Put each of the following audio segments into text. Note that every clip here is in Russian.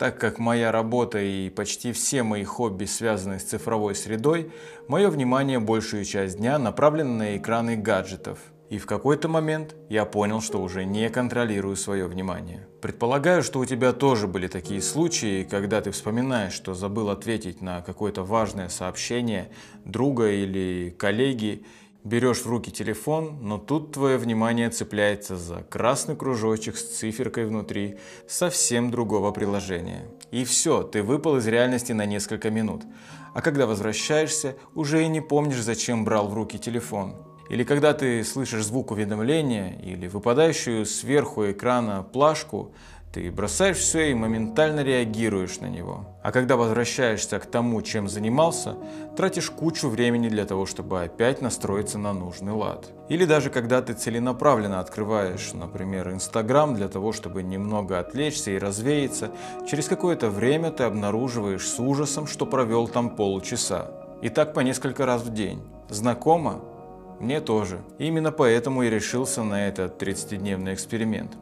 так как моя работа и почти все мои хобби связаны с цифровой средой, мое внимание большую часть дня направлено на экраны гаджетов. И в какой-то момент я понял, что уже не контролирую свое внимание. Предполагаю, что у тебя тоже были такие случаи, когда ты вспоминаешь, что забыл ответить на какое-то важное сообщение друга или коллеги, Берешь в руки телефон, но тут твое внимание цепляется за красный кружочек с циферкой внутри совсем другого приложения. И все, ты выпал из реальности на несколько минут. А когда возвращаешься, уже и не помнишь, зачем брал в руки телефон. Или когда ты слышишь звук уведомления или выпадающую сверху экрана плашку, ты бросаешь все и моментально реагируешь на него. А когда возвращаешься к тому, чем занимался, тратишь кучу времени для того, чтобы опять настроиться на нужный лад. Или даже когда ты целенаправленно открываешь, например, Инстаграм для того, чтобы немного отвлечься и развеяться, через какое-то время ты обнаруживаешь с ужасом, что провел там полчаса. И так по несколько раз в день. Знакомо? Мне тоже. И именно поэтому я решился на этот 30-дневный эксперимент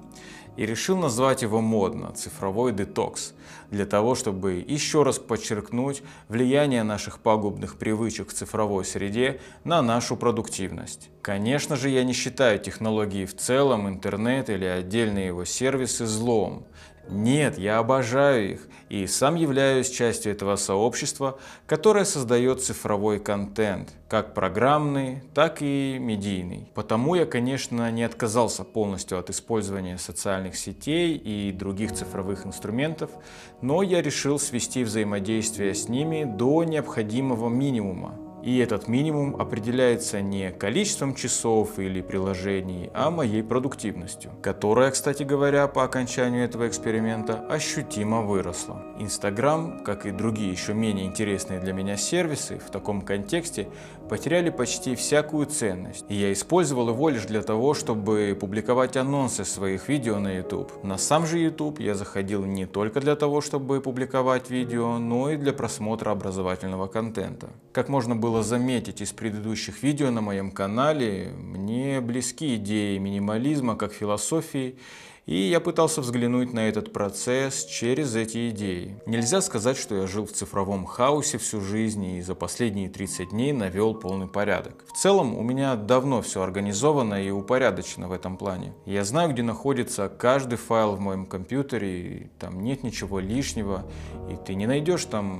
и решил назвать его модно – цифровой детокс, для того, чтобы еще раз подчеркнуть влияние наших пагубных привычек в цифровой среде на нашу продуктивность. Конечно же, я не считаю технологии в целом, интернет или отдельные его сервисы злом. Нет, я обожаю их и сам являюсь частью этого сообщества, которое создает цифровой контент, как программный, так и медийный. Потому я, конечно, не отказался полностью от использования социальных сетей и других цифровых инструментов, но я решил свести взаимодействие с ними до необходимого минимума. И этот минимум определяется не количеством часов или приложений, а моей продуктивностью, которая, кстати говоря, по окончанию этого эксперимента ощутимо выросла. Инстаграм, как и другие еще менее интересные для меня сервисы, в таком контексте потеряли почти всякую ценность. И я использовал его лишь для того, чтобы публиковать анонсы своих видео на YouTube. На сам же YouTube я заходил не только для того, чтобы публиковать видео, но и для просмотра образовательного контента. Как можно было было заметить из предыдущих видео на моем канале, мне близки идеи минимализма как философии и я пытался взглянуть на этот процесс через эти идеи. Нельзя сказать, что я жил в цифровом хаосе всю жизнь и за последние 30 дней навел полный порядок. В целом у меня давно все организовано и упорядочено в этом плане. Я знаю, где находится каждый файл в моем компьютере, и там нет ничего лишнего, и ты не найдешь там